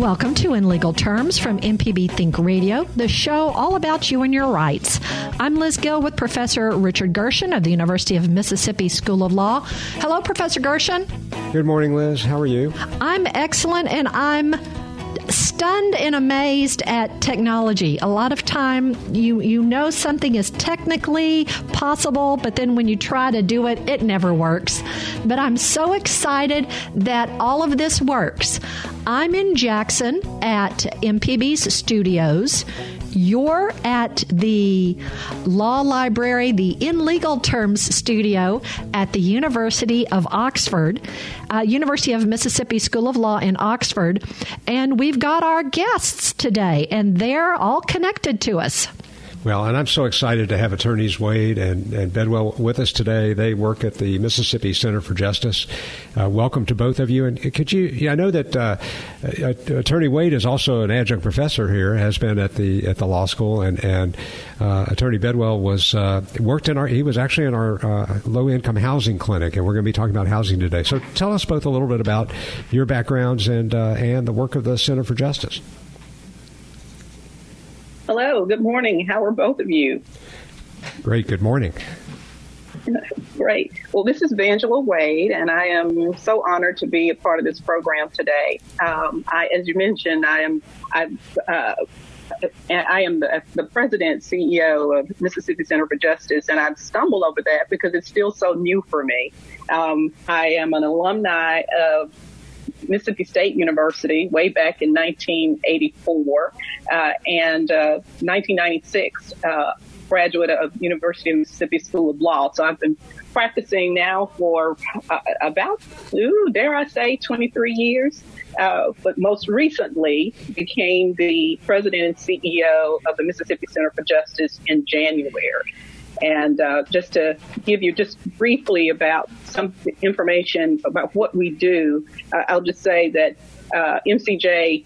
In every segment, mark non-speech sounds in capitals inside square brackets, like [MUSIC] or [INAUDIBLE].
Welcome to In Legal Terms from MPB Think Radio, the show all about you and your rights. I'm Liz Gill with Professor Richard Gershon of the University of Mississippi School of Law. Hello, Professor Gershon. Good morning, Liz. How are you? I'm excellent, and I'm stunned and amazed at technology. A lot of time you you know something is technically possible, but then when you try to do it, it never works. But I'm so excited that all of this works. I'm in Jackson at MPB's studios. You're at the Law Library, the In Legal Terms studio at the University of Oxford, uh, University of Mississippi School of Law in Oxford. And we've got our guests today, and they're all connected to us. Well, and I'm so excited to have attorneys Wade and, and Bedwell with us today. They work at the Mississippi Center for Justice. Uh, welcome to both of you. And could you? Yeah, I know that uh, uh, Attorney Wade is also an adjunct professor here, has been at the at the law school, and and uh, Attorney Bedwell was uh, worked in our. He was actually in our uh, low income housing clinic, and we're going to be talking about housing today. So tell us both a little bit about your backgrounds and and the work of the Center for Justice. Hello, good morning. How are both of you? Great, good morning. Great. Well, this is Vangela Wade, and I am so honored to be a part of this program today. Um, I, as you mentioned, I am I, uh, I am the, the, president CEO of Mississippi Center for Justice, and I've stumbled over that because it's still so new for me. Um, I am an alumni of Mississippi State University way back in 1984 uh, and uh, 1996 uh, graduate of University of Mississippi School of Law. So I've been practicing now for uh, about, ooh, dare I say, 23 years. Uh, but most recently became the president and CEO of the Mississippi Center for Justice in January. And uh, just to give you just briefly about some information about what we do, uh, I'll just say that uh, MCJ,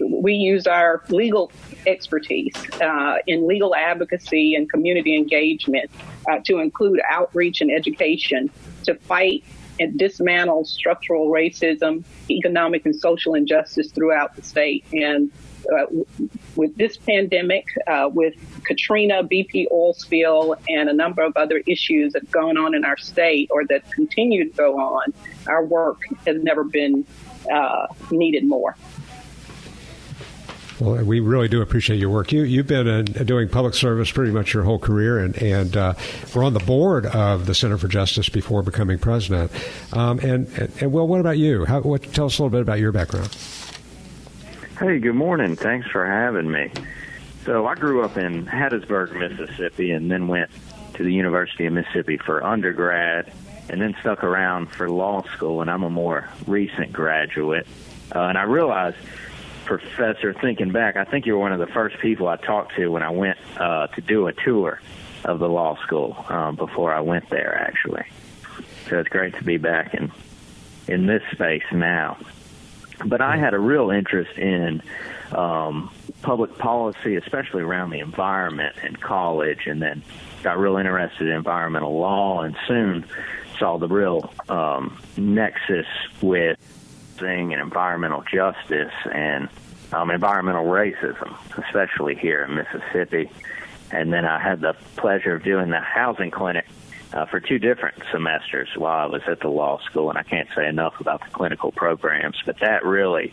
we use our legal expertise uh, in legal advocacy and community engagement uh, to include outreach and education to fight and dismantle structural racism, economic and social injustice throughout the state. And uh, with this pandemic, uh, with Katrina, BP oil spill, and a number of other issues that have gone on in our state or that continue to go on, our work has never been uh, needed more. Well, we really do appreciate your work. You, you've been uh, doing public service pretty much your whole career, and, and uh, we're on the board of the Center for Justice before becoming president. Um, and, and, and, well, what about you? How, what, tell us a little bit about your background. Hey, good morning. Thanks for having me. So I grew up in Hattiesburg, Mississippi, and then went to the University of Mississippi for undergrad, and then stuck around for law school. And I'm a more recent graduate, uh, and I realized, Professor, thinking back, I think you were one of the first people I talked to when I went uh, to do a tour of the law school um, before I went there, actually. So it's great to be back in in this space now but I had a real interest in um, public policy, especially around the environment in college, and then got real interested in environmental law, and soon saw the real um, nexus with thing and environmental justice and um, environmental racism, especially here in Mississippi. And then I had the pleasure of doing the housing clinic uh, for two different semesters while I was at the law school, and I can't say enough about the clinical programs, but that really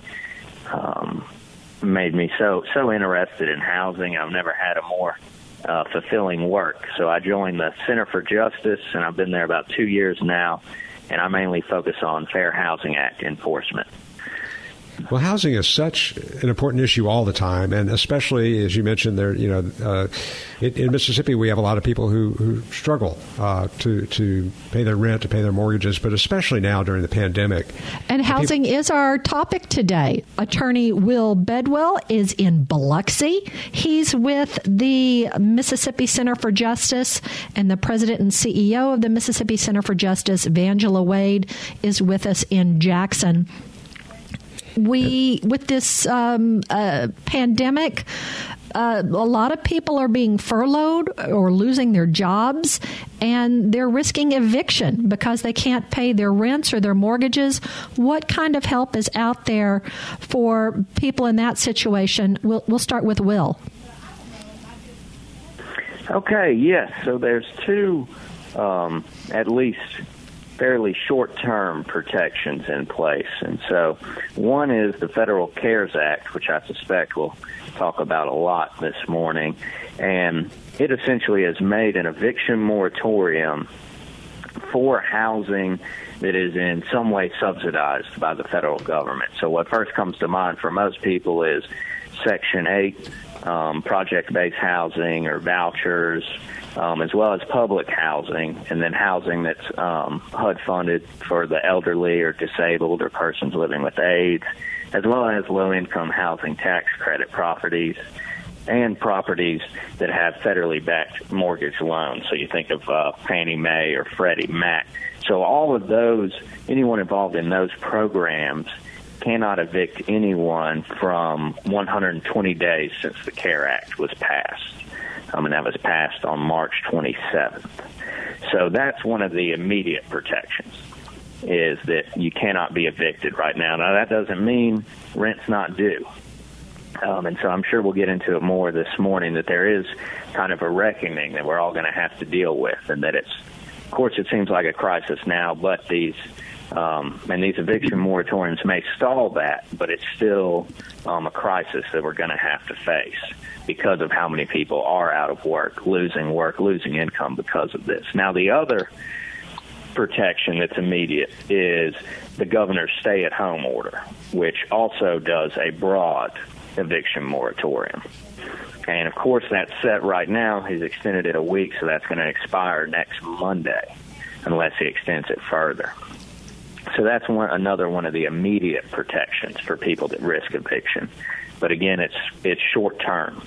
um, made me so so interested in housing. I've never had a more uh, fulfilling work. So I joined the Center for Justice, and I've been there about two years now, and I mainly focus on Fair Housing Act enforcement. Well, housing is such an important issue all the time, and especially as you mentioned, there, you know, uh, in, in, Mississippi we have a lot of people who, who struggle uh, to to pay their rent, to pay their mortgages, but especially now during the pandemic. And housing people- is our topic today. Attorney Will Bedwell is in Biloxi. He's with the Mississippi Center for Justice, and the president and CEO of the Mississippi Center for Justice, Vangela Wade, is with us in Jackson we with this um, uh, pandemic. Uh, a lot of people are being furloughed or losing their jobs, and they're risking eviction because they can't pay their rents or their mortgages. What kind of help is out there for people in that situation? We'll, we'll start with Will. Okay, yes. So there's two, um, at least fairly short term protections in place. And so one is the Federal CARES Act, which I suspect we'll talk about a lot this morning. And it essentially has made an eviction moratorium for housing that is in some way subsidized by the federal government. So what first comes to mind for most people is Section 8 um, project-based housing or vouchers, um, as well as public housing, and then housing that's um, HUD funded for the elderly or disabled or persons living with AIDS, as well as low-income housing tax credit properties and properties that have federally backed mortgage loans. So you think of uh, Fannie Mae or Freddie Mac. So all of those, anyone involved in those programs cannot evict anyone from 120 days since the CARE Act was passed. Um, and that was passed on March 27th. So that's one of the immediate protections is that you cannot be evicted right now. Now that doesn't mean rent's not due. Um, and so I'm sure we'll get into it more this morning that there is kind of a reckoning that we're all going to have to deal with and that it's, of course, it seems like a crisis now, but these um, and these eviction moratoriums may stall that, but it's still um, a crisis that we're going to have to face because of how many people are out of work, losing work, losing income because of this. Now, the other protection that's immediate is the governor's stay at home order, which also does a broad eviction moratorium. And of course, that's set right now. He's extended it a week, so that's going to expire next Monday unless he extends it further. So that's one another one of the immediate protections for people that risk eviction. But again, it's it's short term.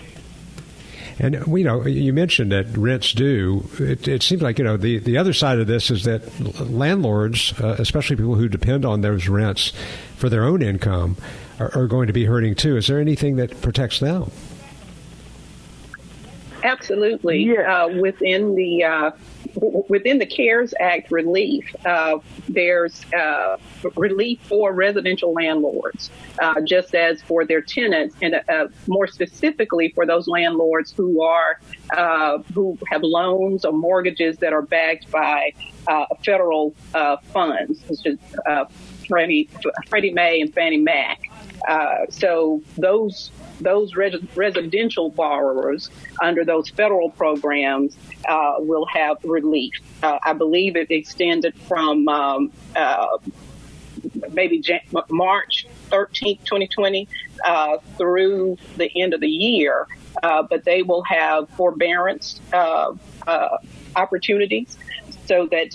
And you know, you mentioned that rents do. It, it, seems like you know the the other side of this is that landlords, uh, especially people who depend on those rents for their own income, are, are going to be hurting too. Is there anything that protects them? Absolutely. Yeah. Uh, within the uh, within the CARES Act relief, uh, there's uh, relief for residential landlords, uh, just as for their tenants, and uh, more specifically for those landlords who are uh, who have loans or mortgages that are backed by uh, federal funds, such as Freddie, Freddie Mae and Fannie Mac. so those those res- residential borrowers under those federal programs uh, will have relief. Uh, I believe it extended from um, uh, maybe Jan- March 13th, 2020, uh, through the end of the year. Uh, but they will have forbearance uh, opportunities so that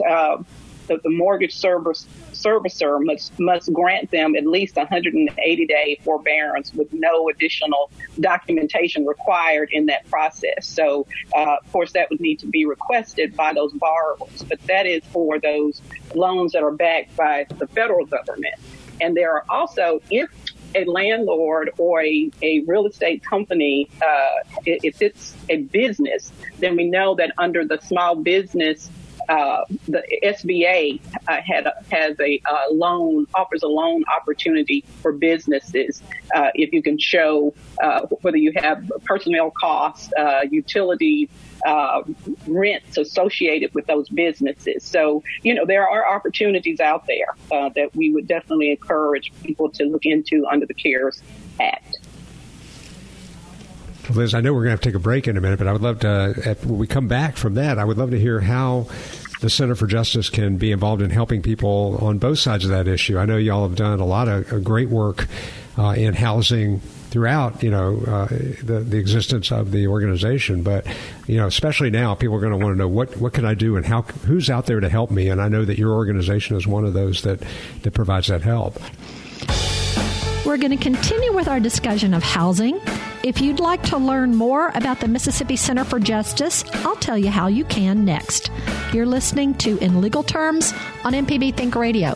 the, the mortgage service servicer must must grant them at least 180 day forbearance with no additional documentation required in that process. So, uh, of course, that would need to be requested by those borrowers, but that is for those loans that are backed by the federal government. And there are also, if a landlord or a, a real estate company, uh, if it's a business, then we know that under the small business uh, the SBA uh, had has a uh, loan offers a loan opportunity for businesses uh, if you can show uh, whether you have personnel costs, utilities, rents associated with those businesses. So you know there are opportunities out there that we would definitely encourage people to look into under the CARES Act. Liz, I know we're going to have to take a break in a minute, but I would love to, when we come back from that, I would love to hear how the Center for Justice can be involved in helping people on both sides of that issue. I know y'all have done a lot of great work uh, in housing throughout you know uh, the the existence of the organization. But you know, especially now, people are going to want to know what what can I do and how who's out there to help me. And I know that your organization is one of those that that provides that help. We're going to continue with our discussion of housing. If you'd like to learn more about the Mississippi Center for Justice, I'll tell you how you can next. You're listening to In Legal Terms on MPB Think Radio.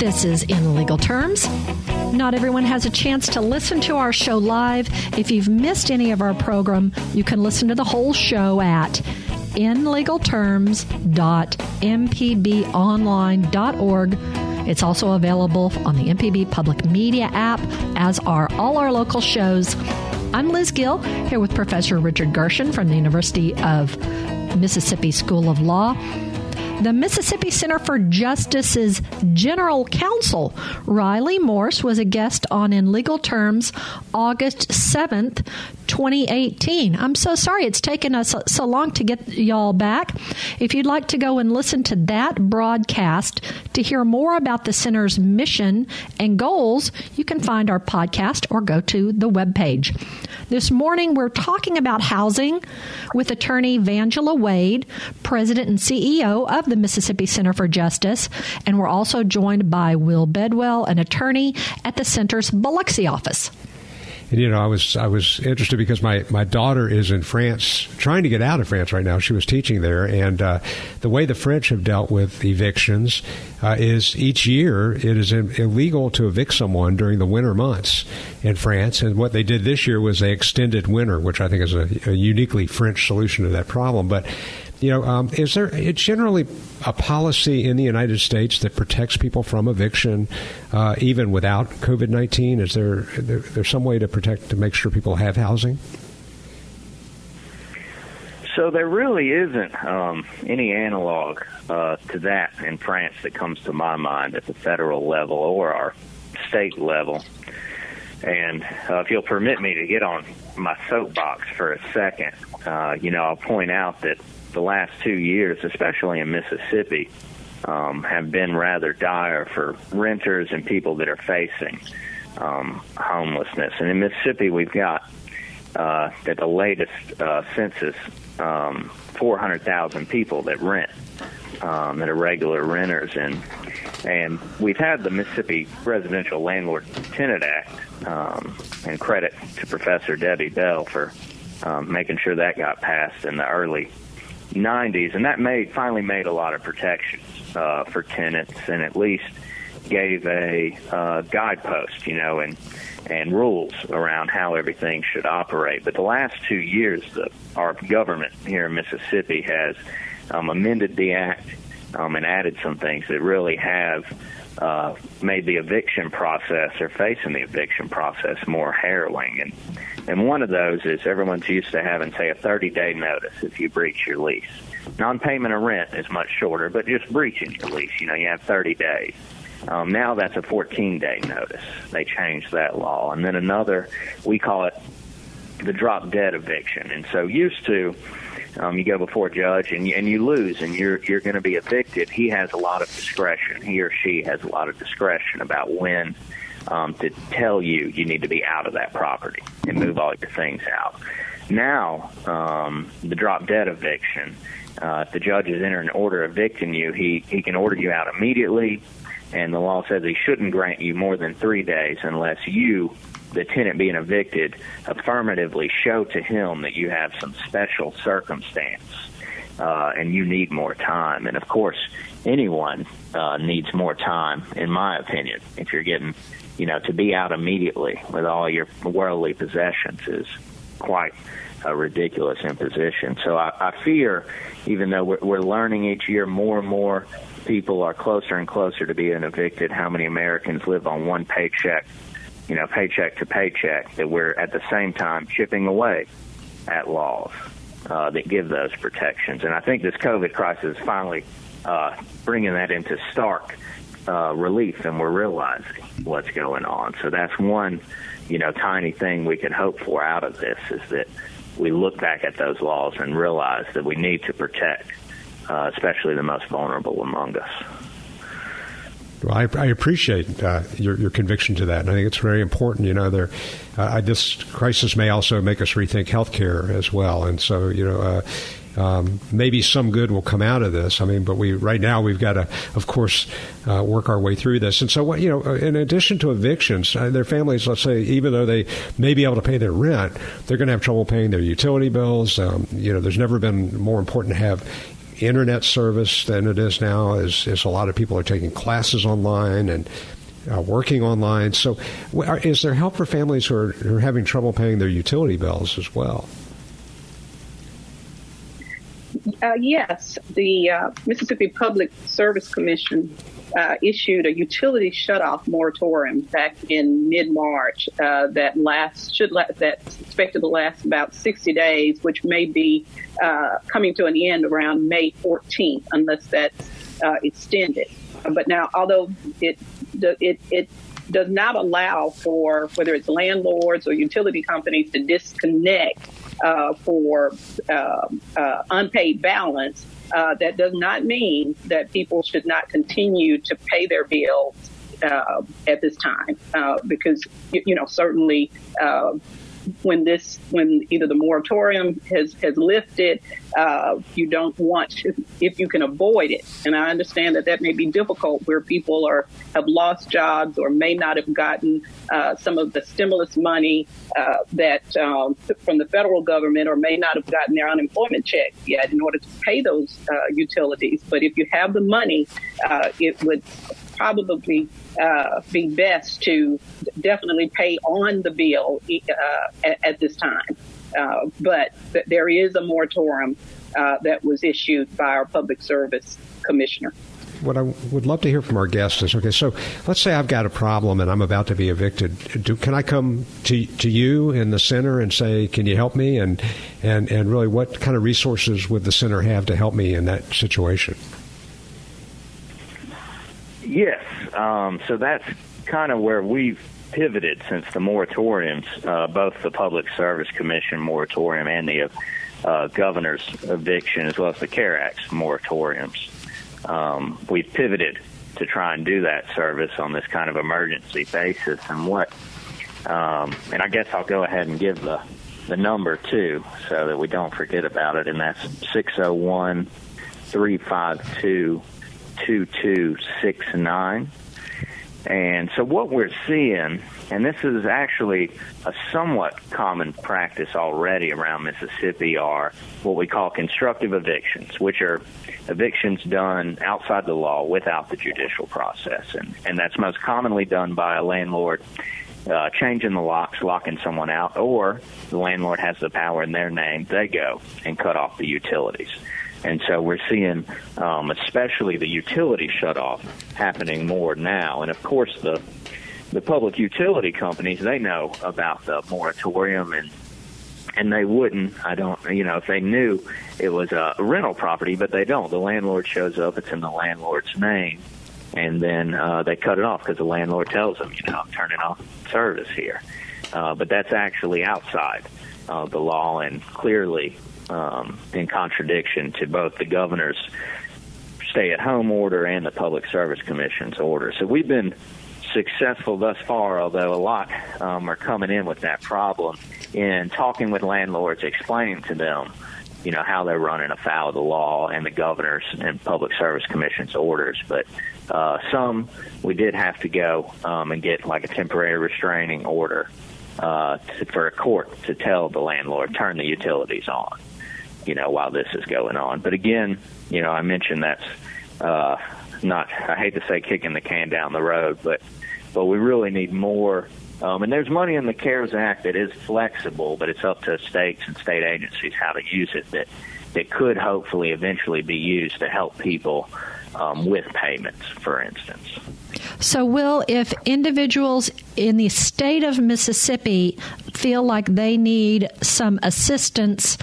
This is In Legal Terms. Not everyone has a chance to listen to our show live. If you've missed any of our program, you can listen to the whole show at inlegalterms.mpbonline.org. It's also available on the MPB Public Media app, as are all our local shows. I'm Liz Gill, here with Professor Richard Gershon from the University of Mississippi School of Law the Mississippi Center for Justice's General Counsel, Reilly Morse, was a guest on In Legal Terms August 7th, 2018. I'm so sorry it's taken us so long to get y'all back. If you'd like to go and listen to that broadcast to hear more about the center's mission and goals, you can find our podcast or go to the webpage. This morning we're talking about housing with attorney Vangela Wade, president and CEO of the Mississippi Center for Justice, and we're also joined by Will Bedwell, an attorney at the center's Biloxi office. And, you know, I was I was interested because my, my daughter is in France, trying to get out of France right now. She was teaching there, and uh, the way the French have dealt with evictions uh, is each year it is illegal to evict someone during the winter months in France. And what they did this year was they extended winter, which I think is a, a uniquely French solution to that problem. But you know, um, is there generally a policy in the United States that protects people from eviction, uh, even without COVID nineteen? Is there, there some way to protect to make sure people have housing? So there really isn't um, any analog uh, to that in France that comes to my mind at the federal level or our state level. And uh, if you'll permit me to get on my soapbox for a second, uh, you know, I'll point out that the last two years, especially in Mississippi, um, have been rather dire for renters and people that are facing um, homelessness. And in Mississippi, we've got uh, at the latest uh, census um, 400,000 people that rent um, that are regular renters, and and we've had the Mississippi Residential Landlord Tenant Act, um, and credit to Professor Debbie Bell for um, making sure that got passed in the early 90s, and that made finally made a lot of protections uh, for tenants, and at least gave a uh, guidepost, you know, and and rules around how everything should operate. But the last two years, the, our government here in Mississippi has um, amended the act um, and added some things that really have uh, made the eviction process or facing the eviction process more harrowing. And and one of those is everyone's used to having, say, a 30 day notice if you breach your lease. Non payment of rent is much shorter, but just breaching your lease, you know, you have 30 days. Um, now that's a 14 day notice. They changed that law. And then another, we call it the drop dead eviction. And so used to, um, you go before a judge and and you lose and you're you're going to be evicted. He has a lot of discretion. He or she has a lot of discretion about when um, to tell you you need to be out of that property and move all your things out. Now, um, the drop dead eviction, uh, if the judge is entering an order evicting you, he, he can order you out immediately, and the law says he shouldn't grant you more than three days unless you, the tenant being evicted, affirmatively show to him that you have some special circumstance uh, and you need more time. And of course, anyone uh, needs more time, in my opinion. If you're getting, you know, to be out immediately with all your worldly possessions is quite a ridiculous imposition. So I, I fear, even though we're, we're learning each year more and more people are closer and closer to being evicted, how many Americans live on one paycheck, you know, paycheck to paycheck, that we're at the same time chipping away at laws uh, that give those protections. And I think this COVID crisis is finally uh, bringing that into stark uh, relief, and we're realizing what's going on. So that's one, you know, tiny thing we can hope for out of this is that we look back at those laws and realize that we need to protect, uh, especially the most vulnerable among us. Well, I, I appreciate uh, your, your conviction to that, and I think it's very important. You know, there, uh, this crisis may also make us rethink healthcare as well, and so you know. Uh, um, maybe some good will come out of this. I mean, but we right now we've got to, of course, uh, work our way through this. And so, what you know, uh, in addition to evictions, uh, their families, let's say, even though they may be able to pay their rent, they're going to have trouble paying their utility bills. Um, you know, there's never been more important to have internet service than it is now, as, as a lot of people are taking classes online and uh, working online. So, is there help for families who are, who are having trouble paying their utility bills as well? Uh, yes, the uh, Mississippi Public Service Commission uh, issued a utility shutoff moratorium back in mid-March uh, that lasts should la- that's expected to last about 60 days, which may be uh, coming to an end around May 14th, unless that's uh, extended. But now, although it it it does not allow for whether it's landlords or utility companies to disconnect uh, for uh, uh, unpaid balance, uh, that does not mean that people should not continue to pay their bills uh, at this time, uh, because you know certainly when this when either the moratorium has has lifted uh, you don't want to, if you can avoid it. And i understand that that may be difficult where people are have lost jobs or may not have gotten uh, some of the stimulus money uh, that um, from the federal government or may not have gotten their unemployment check yet in order to pay those uh, utilities. But if you have the money uh, it would probably uh, be best to definitely pay on the bill uh, at, at, this time. Uh, but th- there is a moratorium uh, that was issued by our public service commissioner. What I would love to hear from our guests is okay. So let's say I've got a problem and I'm about to be evicted. Do, can I come to to you in the center and say, "Can you help me?" And and and really, what kind of resources would the center have to help me in that situation? Yes. Um, so that's kind of where we've pivoted since the moratoriums, uh, both the Public Service Commission moratorium and the uh, governor's eviction, as well as the CARE Act's moratoriums. Um, we've pivoted to try and do that service on this kind of emergency basis. And what, um, and I guess I'll go ahead and give the, the number too so that we don't forget about it. And that's 601 352 2269. And so what we're seeing, and this is actually a somewhat common practice already around Mississippi, are what we call constructive evictions, which are evictions done outside the law without the judicial process. And, and that's most commonly done by a landlord uh, changing the locks, locking someone out, or the landlord has the power in their name, they go and cut off the utilities. And so we're seeing, um, especially the utility shutoff happening more now. And of course, the the public utility companies they know about the moratorium and and they wouldn't. I don't, you know, if they knew it was a rental property, but they don't. The landlord shows up; it's in the landlord's name, and then uh, they cut it off because the landlord tells them, you know, I'm turning off service here. Uh, but that's actually outside uh, the law, and clearly um, in contradiction to both the governor's stay-at-home order and the Public Service Commission's order. So we've been successful thus far, although a lot um, are coming in with that problem in talking with landlords, explaining to them, you know, how they're running afoul of the law and the governor's and Public Service Commission's orders. But uh, some we did have to go um, and get like a temporary restraining order uh, to, for a court to tell the landlord turn the utilities on. You know, while this is going on. But again, you know, I mentioned that's uh, not. I hate to say kicking the can down the road, but but we really need more. Um, and there's money in the CARES Act that is flexible, but it's up to states and state agencies how to use it. That that could hopefully eventually be used to help people um, with payments, for instance. So, Will, if individuals in the state of Mississippi feel like they need some assistance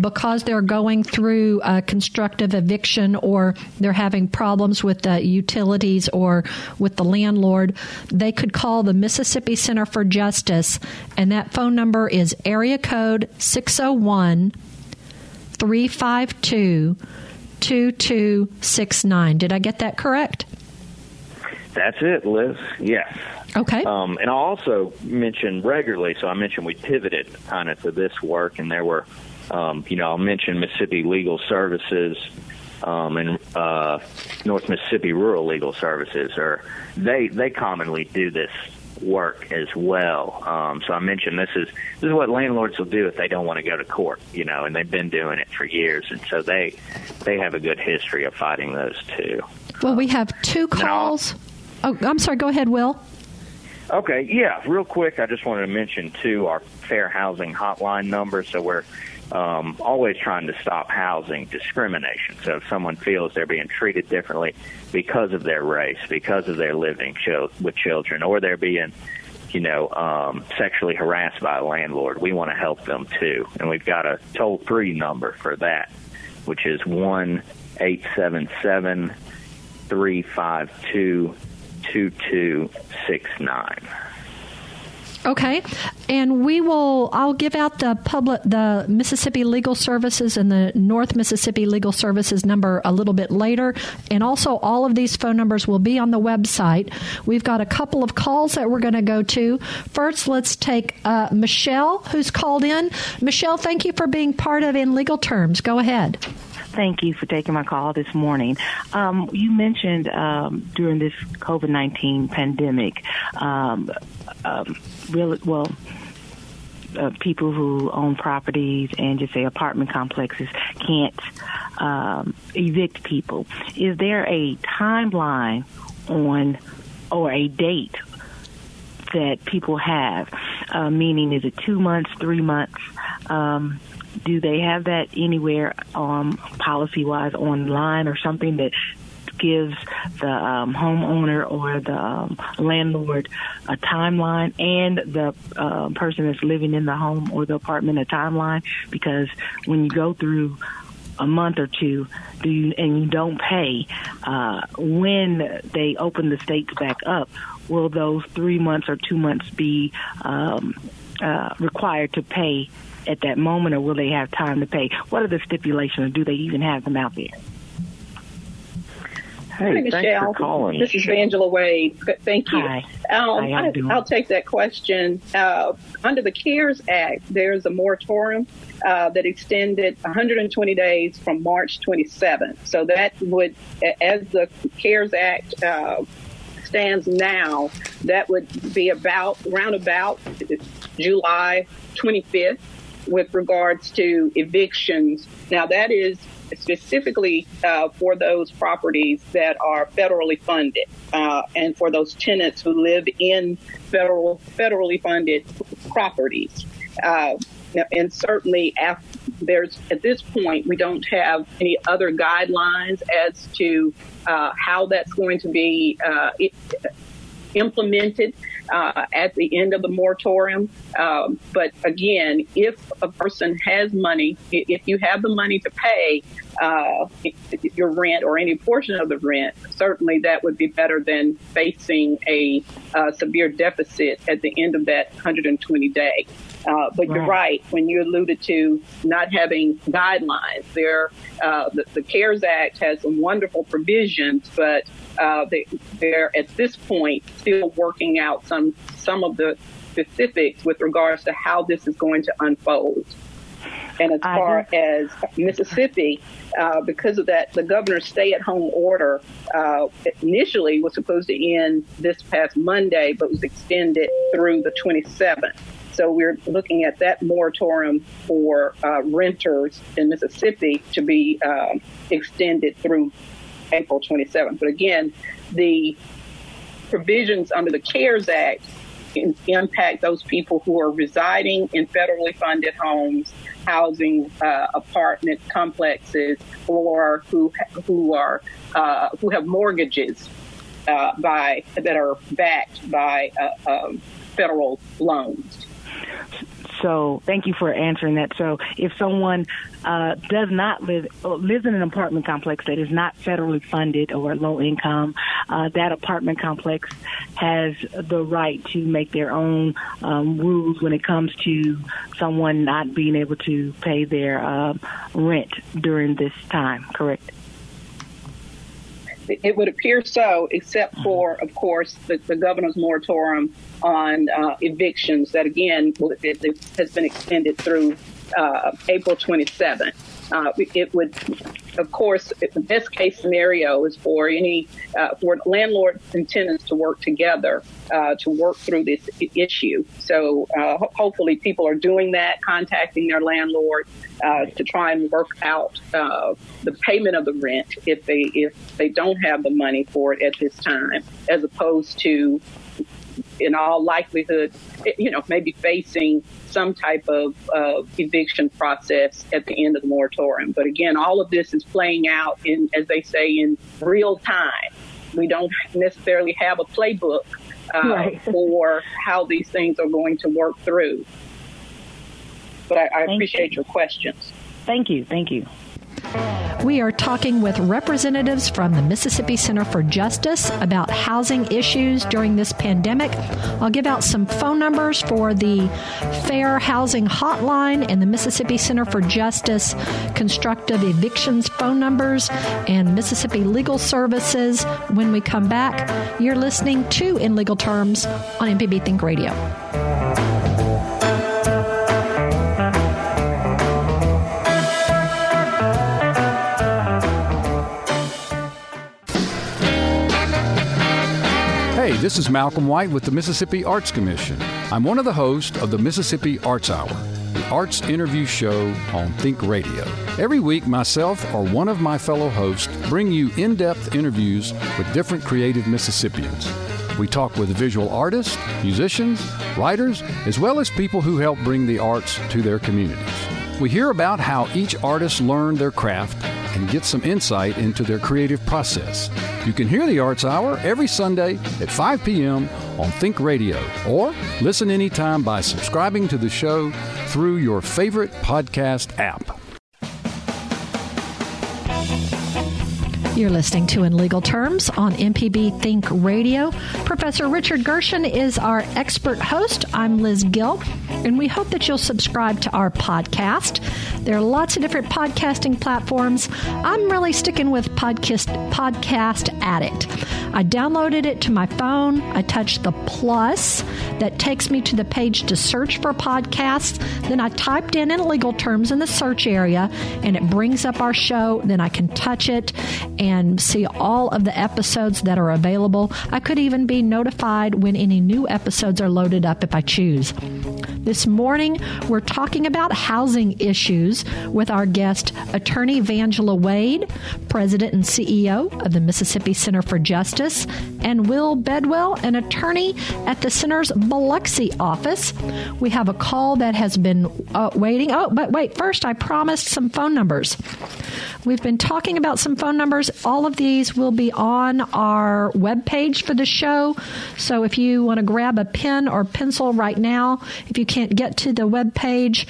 because they're going through a constructive eviction or they're having problems with the utilities or with the landlord, they could call the Mississippi Center for Justice, and that phone number is area code 601 352 2269. Did I get that correct? That's it, Liz. Yes. Okay. Um, and I'll also mention regularly, so I mentioned we pivoted kind of to this work, and there were, um, you know, I'll mention Mississippi Legal Services um, and uh, North Mississippi Rural Legal Services, or they they commonly do this work as well. Um, so I mentioned this is this is what landlords will do if they don't want to go to court, you know, and they've been doing it for years, and so they they have a good history of fighting those too. Well, we have two calls. Oh, I'm sorry. Go ahead, Will. Okay, yeah, real quick, I just wanted to mention too our fair housing hotline number. So we're um, always trying to stop housing discrimination. So if someone feels they're being treated differently because of their race, because of their living ch- with children, or they're being you know, um, sexually harassed by a landlord. We want to help them too. And we've got a toll free number for that, which is 1 877 352 2269. Okay, and we will. I'll give out the public, the Mississippi Legal Services and the North Mississippi Legal Services number a little bit later, and also all of these phone numbers will be on the website. We've got a couple of calls that we're going to go to. First, let's take uh, Michelle, who's called in. Michelle, thank you for being part of In Legal Terms. Go ahead. Thank you for taking my call this morning. Um, you mentioned um, during this COVID 19 pandemic, um, um, really, well, uh, people who own properties and just say apartment complexes can't um, evict people. Is there a timeline on or a date that people have? Uh, meaning, is it two months, three months? Um, do they have that anywhere um, policy wise online or something that gives the um, homeowner or the um, landlord a timeline and the uh, person that's living in the home or the apartment a timeline? Because when you go through a month or two do you, and you don't pay uh, when they open the states back up will those three months or two months be um, uh, required to pay at that moment, or will they have time to pay? What are the stipulations? Do they even have them out there? Hey, Hi, Michelle. calling. This is Vangela Wade. Thank you. Hi. Um, Hi, I, will take that question. Uh, under the CARES Act, there's a moratorium uh, that extended 120 days from March 27th. So that would, as the CARES Act uh, stands now, that would be about round about July 25th with regards to evictions. Now, that is specifically uh, for those properties that are federally funded uh, and for those tenants who live in federal federally funded properties. Uh, and certainly, there's at this point we don't have any other guidelines as to uh, how that's going to be uh, implemented uh, at the end of the moratorium. Um, but again, if a person has money, if you have the money to pay uh, your rent or any portion of the rent, certainly that would be better than facing a uh, severe deficit at the end of that 120 day. Uh, but right. you're right when you alluded to not having guidelines. There, uh, the, the, CARES Act has some wonderful provisions, but uh, they, they're at this point still working out some some of the specifics with regards to how this is going to unfold. And as far as Mississippi, uh, because of that, the governor's stay-at-home order uh, initially was supposed to end this past Monday, but was extended through the 27th. So we're looking at that moratorium for uh, renters in Mississippi to be um, extended through April 27th. But again, the provisions under the CARES Act impact those people who are residing in federally funded homes, housing uh, apartment complexes, or who who are uh, who have mortgages uh, by that are backed by uh, um, federal loans. So thank you for answering that. So if someone uh, does not live uh, lives in an apartment complex that is not federally funded or low income, uh, that apartment complex has the right to make their own um, rules when it comes to someone not being able to pay their uh, rent during this time. Correct? It would appear so, except for, of course, the, the governor's moratorium on uh, evictions that, again, it, it has been extended through uh, April 27th. Uh, it would, of course, the best case scenario is for any uh, for landlords and tenants to work together uh, to work through this issue. So uh, ho- hopefully, people are doing that, contacting their landlord uh, to try and work out uh, the payment of the rent if they if they don't have the money for it at this time, as opposed to in all likelihood, you know, maybe facing some type of uh, eviction process at the end of the moratorium. But again, all of this is playing out in, as they say, in real time. We don't necessarily have a playbook uh, Right. [LAUGHS] for how these things are going to work through. But I, I appreciate you. your questions. Thank you. Thank you. We are talking with representatives from the Mississippi Center for Justice about housing issues during this pandemic. I'll give out some phone numbers for the Fair Housing Hotline and the Mississippi Center for Justice Constructive Evictions phone numbers and Mississippi Legal Services. When we come back, you're listening to In Legal Terms on MPB Think Radio. This is Malcolm White with the Mississippi Arts Commission. I'm one of the hosts of the Mississippi Arts Hour, the arts interview show on Think Radio. Every week, myself or one of my fellow hosts bring you in depth interviews with different creative Mississippians. We talk with visual artists, musicians, writers, as well as people who help bring the arts to their communities. We hear about how each artist learned their craft and get some insight into their creative process. You can hear the Arts Hour every Sunday at 5 p.m. on Think Radio or listen anytime by subscribing to the show through your favorite podcast app. You're listening to In Legal Terms on MPB Think Radio. Professor Richard Gershon is our expert host. I'm Liz Gill, and we hope that you'll subscribe to our podcast. There are lots of different podcasting platforms. I'm really sticking with Podcast, podcast Addict. I downloaded it to my phone. I touched the plus that takes me to the page to search for podcasts. Then I typed in in legal terms in the search area, and it brings up our show. Then I can touch it and see all of the episodes that are available. I could even be notified when any new episodes are loaded up if I choose. This morning, we're talking about housing issues with our guest, Attorney Vangela Wade, President and CEO of the Mississippi Center for Justice, and Will Bedwell, an attorney at the center's Biloxi office. We have a call that has been uh, waiting. Oh, but wait, first, I promised some phone numbers. We've been talking about some phone numbers. All of these will be on our webpage for the show. So if you want to grab a pen or pencil right now, if you can't get to the webpage,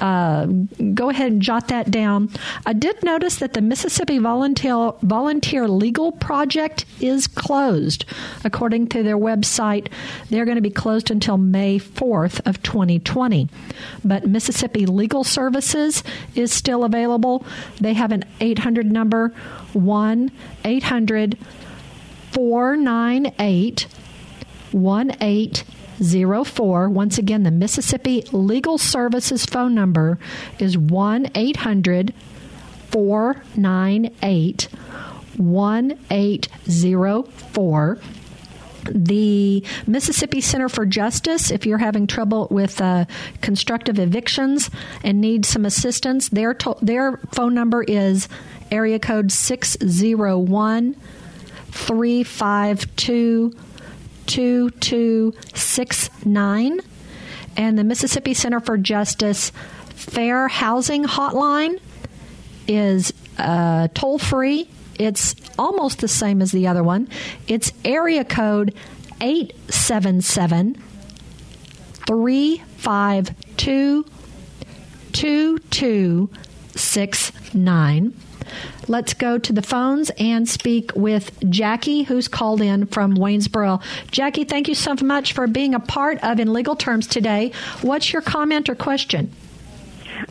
uh, go ahead and jot that down. I did notice that the Mississippi Volunteer, Volunteer Legal Project is closed. According to their website, they're going to be closed until May 4th of 2020. But Mississippi Legal Services is still available. They have an 800 number 1 800 498 18 04. Once again, the Mississippi Legal Services phone number is 1 800 498 1804 the Mississippi Center for Justice, if you're having trouble with uh, constructive evictions and need some assistance, their, to- their phone number is area code 601 352 2269. And the Mississippi Center for Justice Fair Housing Hotline is uh, toll free. It's almost the same as the other one. It's area code 877 352 2269. Let's go to the phones and speak with Jackie, who's called in from Waynesboro. Jackie, thank you so much for being a part of In Legal Terms today. What's your comment or question?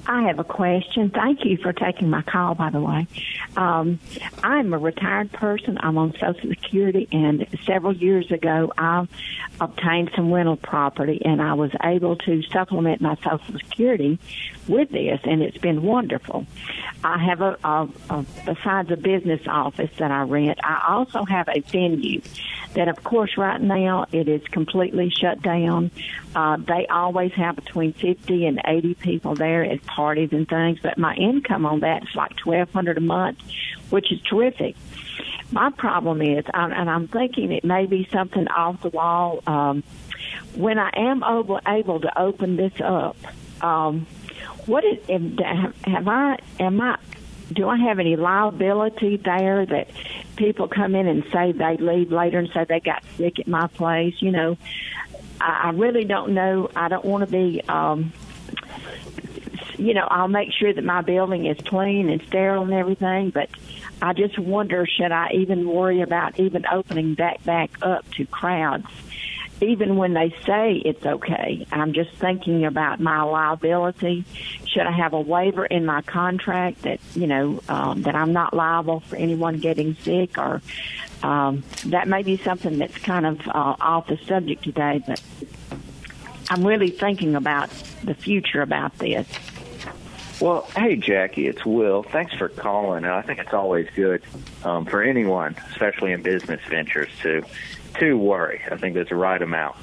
I have a question. Thank you for taking my call, by the way. Um, I'm a retired person. I'm on Social Security, and several years ago, I obtained some rental property, and I was able to supplement my Social Security with this, and it's been wonderful. I have a, a, a besides a business office that I rent, I also have a venue that, of course, right now it is completely shut down. Uh, they always have between 50 and 80 people there at parties and things, but my income on that is like 1200 a month, which is terrific. My problem is, I'm, and I'm thinking it may be something off the wall. Um, when I am able, able to open this up, um, what is have I am I do I have any liability there that people come in and say they leave later and say they got sick at my place? You know, I, I really don't know. I don't want to be. um you know, I'll make sure that my building is clean and sterile and everything, but I just wonder should I even worry about even opening that back up to crowds even when they say it's okay, I'm just thinking about my liability. Should I have a waiver in my contract that you know um, that I'm not liable for anyone getting sick, or um, that may be something that's kind of uh, off the subject today, but I'm really thinking about the future about this. Well, hey Jackie, it's Will. Thanks for calling. I think it's always good um, for anyone, especially in business ventures, to to worry. I think there's a right amount,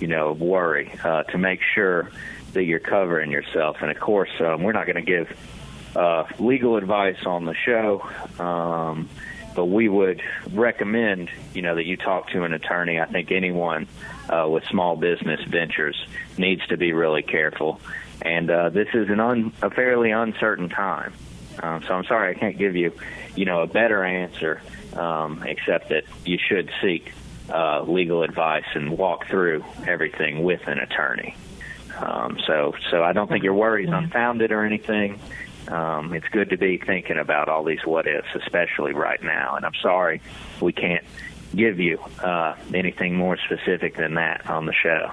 you know, of worry uh, to make sure that you're covering yourself. And of course, um, we're not going to give uh, legal advice on the show, um, but we would recommend, you know, that you talk to an attorney. I think anyone uh, with small business ventures needs to be really careful. And uh, this is an un- a fairly uncertain time. Um, so I'm sorry I can't give you, you know, a better answer, um, except that you should seek uh, legal advice and walk through everything with an attorney. Um, so, so I don't think your worry is unfounded or anything. Um, it's good to be thinking about all these what ifs, especially right now. And I'm sorry we can't give you uh, anything more specific than that on the show.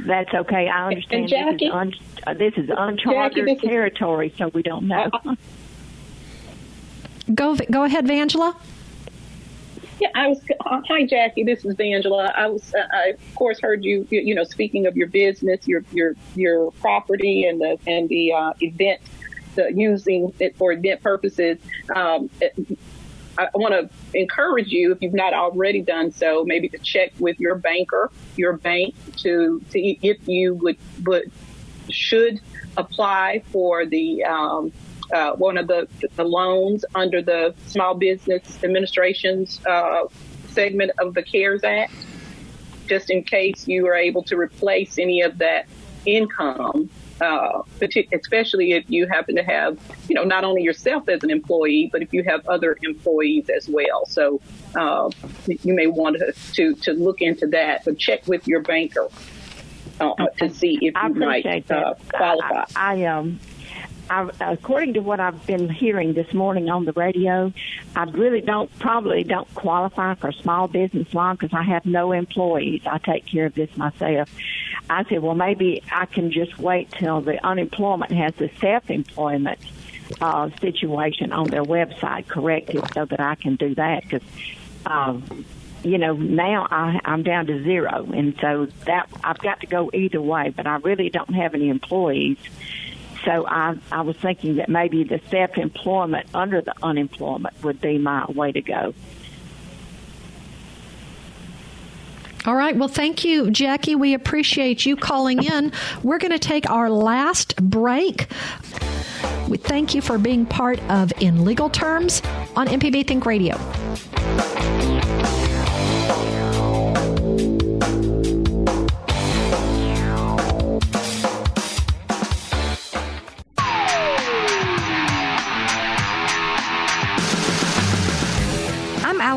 That's okay. I understand. Jackie, this, is un- uh, this is uncharted Jackie, this territory, so we don't know. [LAUGHS] go, go ahead, Vangela. Yeah, I was. Uh, hi, Jackie. This is Vangela. I was. Uh, I of course heard you. You know, speaking of your business, your your your property, and the and the uh, event, the using it for event purposes. Um, it, I want to encourage you, if you've not already done so, maybe to check with your banker, your bank, to see if you would would should apply for the um, uh, one of the, the loans under the Small Business Administration's uh, segment of the CARES Act, just in case you are able to replace any of that income. Uh, especially if you happen to have, you know, not only yourself as an employee, but if you have other employees as well. So uh, you may want to, to, to look into that, but check with your banker uh, to see if you might uh, qualify. I, I um I, according to what I've been hearing this morning on the radio, I really don't probably don't qualify for small business loan because I have no employees. I take care of this myself. I said, well, maybe I can just wait till the unemployment has the self-employment uh, situation on their website corrected so that I can do that because um, you know, now I, I'm down to zero, and so that I've got to go either way. But I really don't have any employees, so I I was thinking that maybe the self employment under the unemployment would be my way to go. All right. Well, thank you, Jackie. We appreciate you calling in. We're going to take our last break. We thank you for being part of In Legal Terms on MPB Think Radio.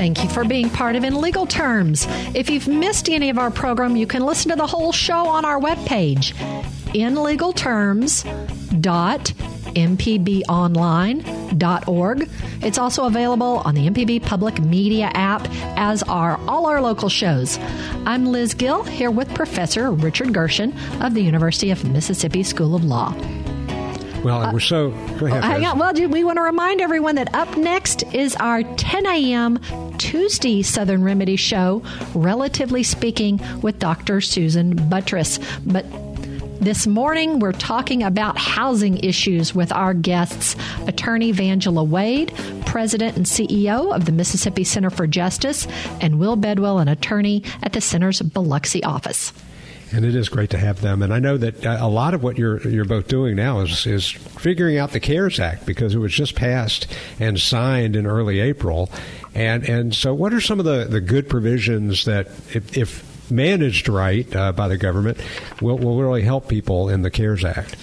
Thank you for being part of In Legal Terms. If you've missed any of our program, you can listen to the whole show on our webpage, inlegalterms.mpbonline.org. It's also available on the MPB Public Media app, as are all our local shows. I'm Liz Gill, here with Professor Richard Gershon of the University of Mississippi School of Law. Well, we're so. Go ahead. Oh, hang on. Well, we want to remind everyone that up next is our 10 a.m. Tuesday Southern Remedy show, relatively speaking, with Dr. Susan Buttross. But this morning, we're talking about housing issues with our guests, attorney Vangela Wade, president and CEO of the Mississippi Center for Justice, and Will Bedwell, an attorney at the center's Biloxi office and it is great to have them. And I know that uh, a lot of what you're you're both doing now is is figuring out the CARES Act because it was just passed and signed in early April, and and so what are some of the the good provisions that if, if managed right uh, by the government, will, will really help people in the CARES Act.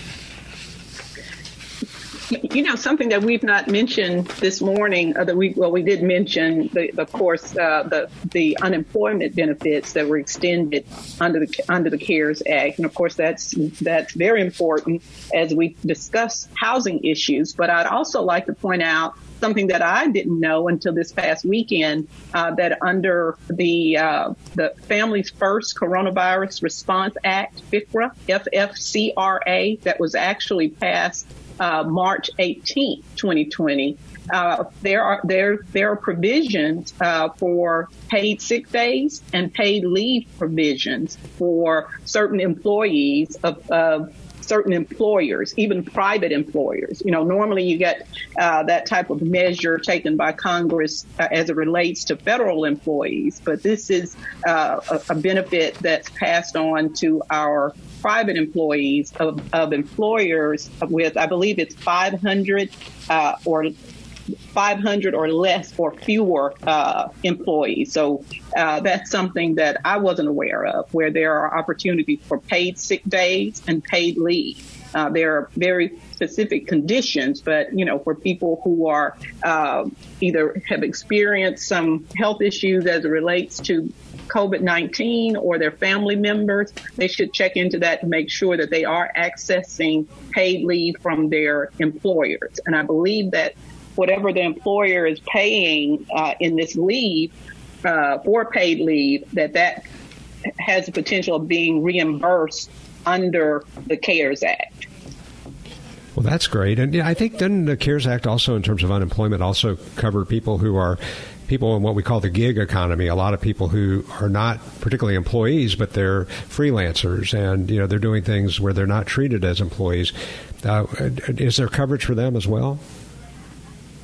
You know, something that we've not mentioned this morning, uh, that we well, we did mention, the, of course, uh, the the unemployment benefits that were extended under the under the CARES Act, and of course, that's that's very important as we discuss housing issues. But I'd also like to point out something that I didn't know until this past weekend uh, that under the uh, the Families First Coronavirus Response Act, FICRA, FFCRA, that was actually passed uh, March 18, 2020. Uh, there are there there are provisions uh, for paid sick days and paid leave provisions for certain employees of, of certain employers, even private employers. You know, normally you get uh, that type of measure taken by Congress uh, as it relates to federal employees, but this is uh, a, a benefit that's passed on to our private employees of, of employers with, I believe it's 500 uh, or 500 or less or fewer uh, employees. So uh, that's something that I wasn't aware of, where there are opportunities for paid sick days and paid leave. Uh, there are very specific conditions, but you know, for people who are uh, either have experienced some health issues as it relates to COVID-19 or their family members, they should check into that to make sure that they are accessing paid leave from their employers. And I believe that whatever the employer is paying uh, in this leave uh, for paid leave, that that has the potential of being reimbursed under the CARES Act. Well, that's great, and I think then the CARES Act also, in terms of unemployment, also cover people who are people in what we call the gig economy. A lot of people who are not particularly employees, but they're freelancers, and you know they're doing things where they're not treated as employees. Uh, is there coverage for them as well?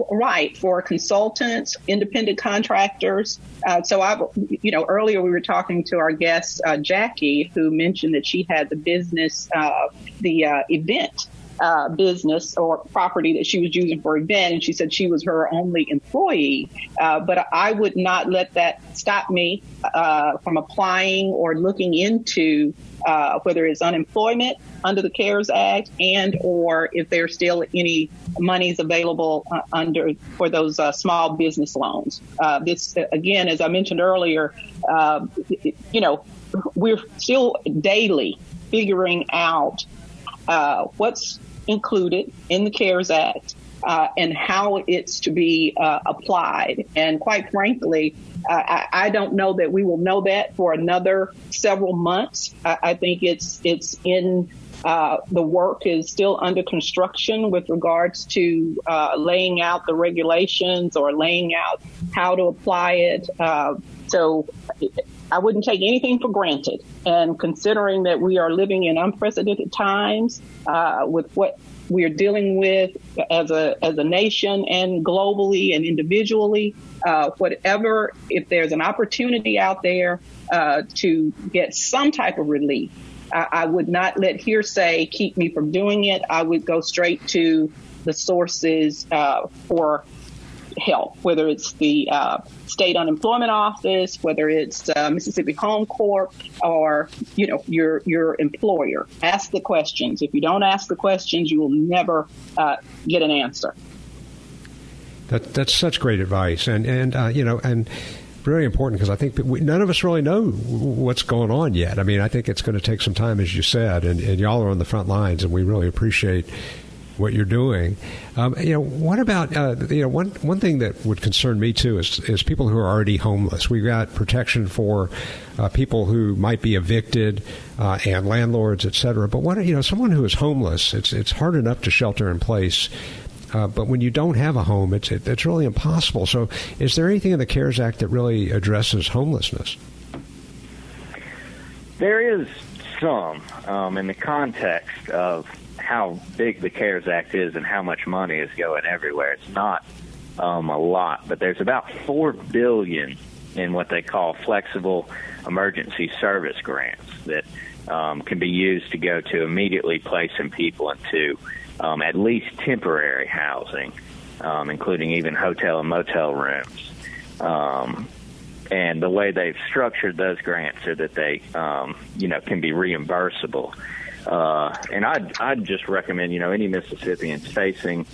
Right for consultants, independent contractors. Uh, so I, you know, earlier we were talking to our guest uh, Jackie, who mentioned that she had the business, uh, the uh, event. Uh, business or property that she was using for event, and she said she was her only employee. Uh, but I would not let that stop me from applying or looking into uh, whether it's unemployment under the CARES Act and or if there's still any monies available uh, under for those uh, small business loans. Uh, this again, as I mentioned earlier, uh, you know, we're still daily figuring out uh, what's included in the CARES Act uh, and how it's to be uh, applied. And quite frankly, uh, I, I, don't know that we will know that for another several months. I, I think it's it's in uh, the work is still under construction with regards to uh, laying out the regulations or laying out how to apply it. So I wouldn't take anything for granted. And considering that we are living in unprecedented times uh, with what we are dealing with as a as a nation and globally and individually, uh, whatever, if there's an opportunity out there uh, to get some type of relief, I, I would not let hearsay keep me from doing it. I would go straight to the sources uh, for help, whether it's the uh, state unemployment office, whether it's uh, Mississippi Home Corp, or you know your your employer. Ask the questions. If you don't ask the questions, you will never uh, get an answer. That, that's such great advice, and and uh, you know and very important because I think we, none of us really know what's going on yet. I mean, I think it's going to take some time, as you said, and, and y'all are on the front lines, and we really appreciate what you're doing. Um, you know, what about uh, you know one one thing that would concern me too is is people who are already homeless. We've got protection for uh, people who might be evicted uh, and landlords, et cetera. But what you know, someone who is homeless, it's it's hard enough to shelter in place uh, but when you don't have a home, it's it, it's really impossible. So, is there anything in the CARES Act that really addresses homelessness? There is some um, in the context of how big the CARES Act is and how much money is going everywhere. It's not um, a lot, but there's about four billion in what they call flexible emergency service grants that um, can be used to go to immediately placing people into um, at least temporary housing, um, including even hotel and motel rooms. Um, and the way they've structured those grants are that they, um, you know, can be reimbursable. Uh, and I'd, I'd just recommend, you know, any Mississippians facing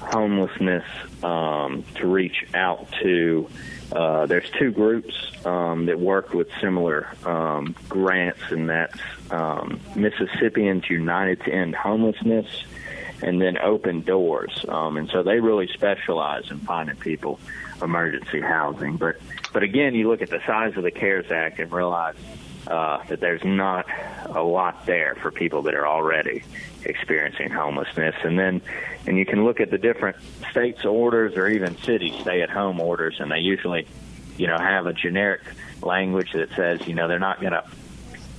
homelessness um, to reach out to. Uh, there's two groups um, that work with similar um, grants, and that's um, Mississippians United to End Homelessness and then Open Doors. Um, and so they really specialize in finding people emergency housing. But but again, you look at the size of the CARES Act and realize uh, that there's not a lot there for people that are already experiencing homelessness. And then, and you can look at the different states' orders or even city stay-at-home orders, and they usually, you know, have a generic language that says, you know, they're not going to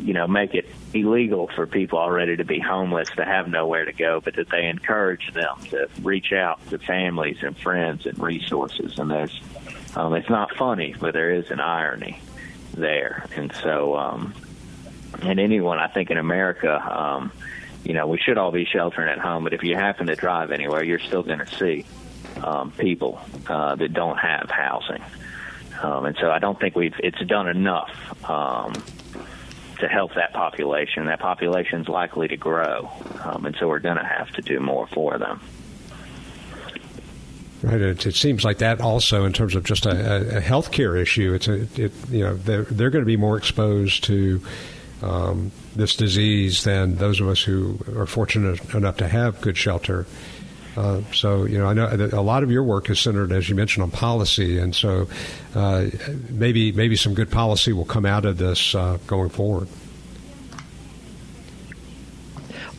you know, make it illegal for people already to be homeless to have nowhere to go, but that they encourage them to reach out to families and friends and resources. And there's, um, it's not funny, but there is an irony there. And so, um, and anyone, I think in America, um, you know, we should all be sheltering at home, but if you happen to drive anywhere, you're still going to see um, people uh, that don't have housing. Um, and so I don't think we've, it's done enough um, to help that population. That population is likely to grow, um, and so we're going to have to do more for them. Right. It, it, seems like that also, in terms of just a, a healthcare issue, it's a, it, you know they're they're going to be more exposed to um, this disease than those of us who are fortunate enough to have good shelter. Uh, so you know, I know a lot of your work is centered, as you mentioned, on policy, and so uh, maybe maybe some good policy will come out of this uh, going forward.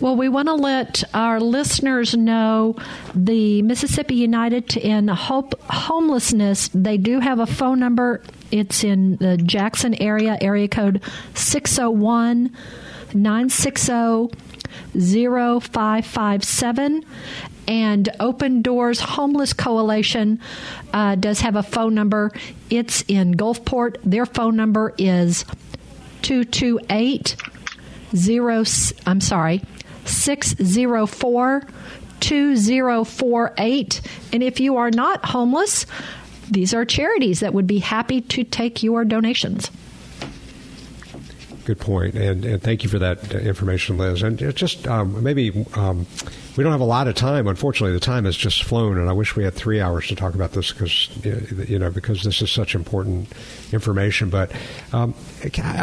Well, we want to let our listeners know the Mississippi United in Hope Homelessness. They do have a phone number. It's in the Jackson area, area code 601 960 0557 and Open Doors Homeless Coalition uh, does have a phone number. It's in Gulfport. Their phone number is 228 0 I'm sorry 604 2048 and if you are not homeless these are charities that would be happy to take your donations good point, and, and thank you for that information, Liz. And just um, maybe um, we don't have a lot of time. Unfortunately, the time has just flown, and I wish we had three hours to talk about this because you know because this is such important information. But um,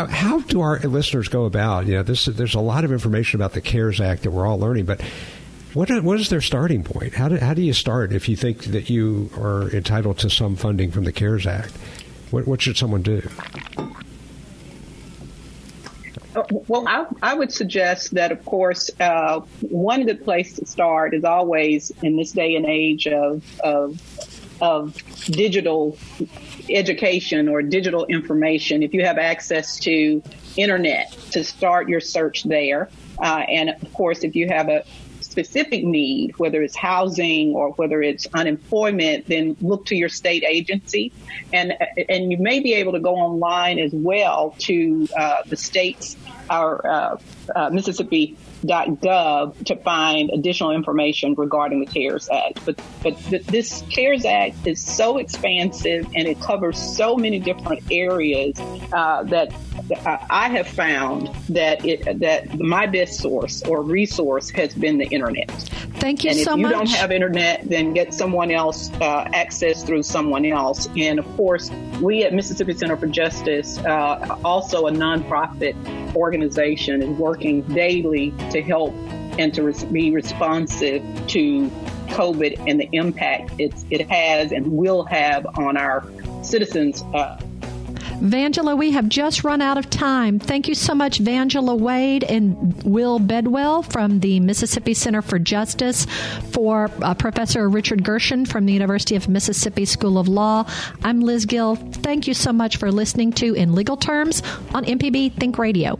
how do our listeners go about? You know, this there's a lot of information about the CARES Act that we're all learning, but What what is their starting point? How do how do you start if you think that you are entitled to some funding from the CARES Act? What what should someone do? Uh, well, I, I, would suggest that, of course, uh, one good place to start is always in this day and age of, of, of digital education or digital information. If you have access to internet, to start your search there. Uh, and of course, if you have a specific need, whether it's housing or whether it's unemployment, then look to your state agency. And, and you may be able to go online as well to uh, the state's, our uh, uh, Mississippi gov to find additional information regarding the CARES Act. But but th- this CARES Act is so expansive and it covers so many different areas uh, that I have found that it that my best source or resource has been the internet. Thank you and so much. If you much. don't have internet, then get someone else uh, access through someone else. And of course, we at Mississippi Center for Justice, uh, also a nonprofit organization, is working daily to help and to be responsive to COVID and the impact it has and will have on our citizens. Uh, Vangela, we have just run out of time. Thank you so much, Vangela Wade and Will Bedwell from the Mississippi Center for Justice, for uh, Professor Richard Gershon from the University of Mississippi School of Law. I'm Liz Gill. Thank you so much for listening to In Legal Terms on MPB Think Radio.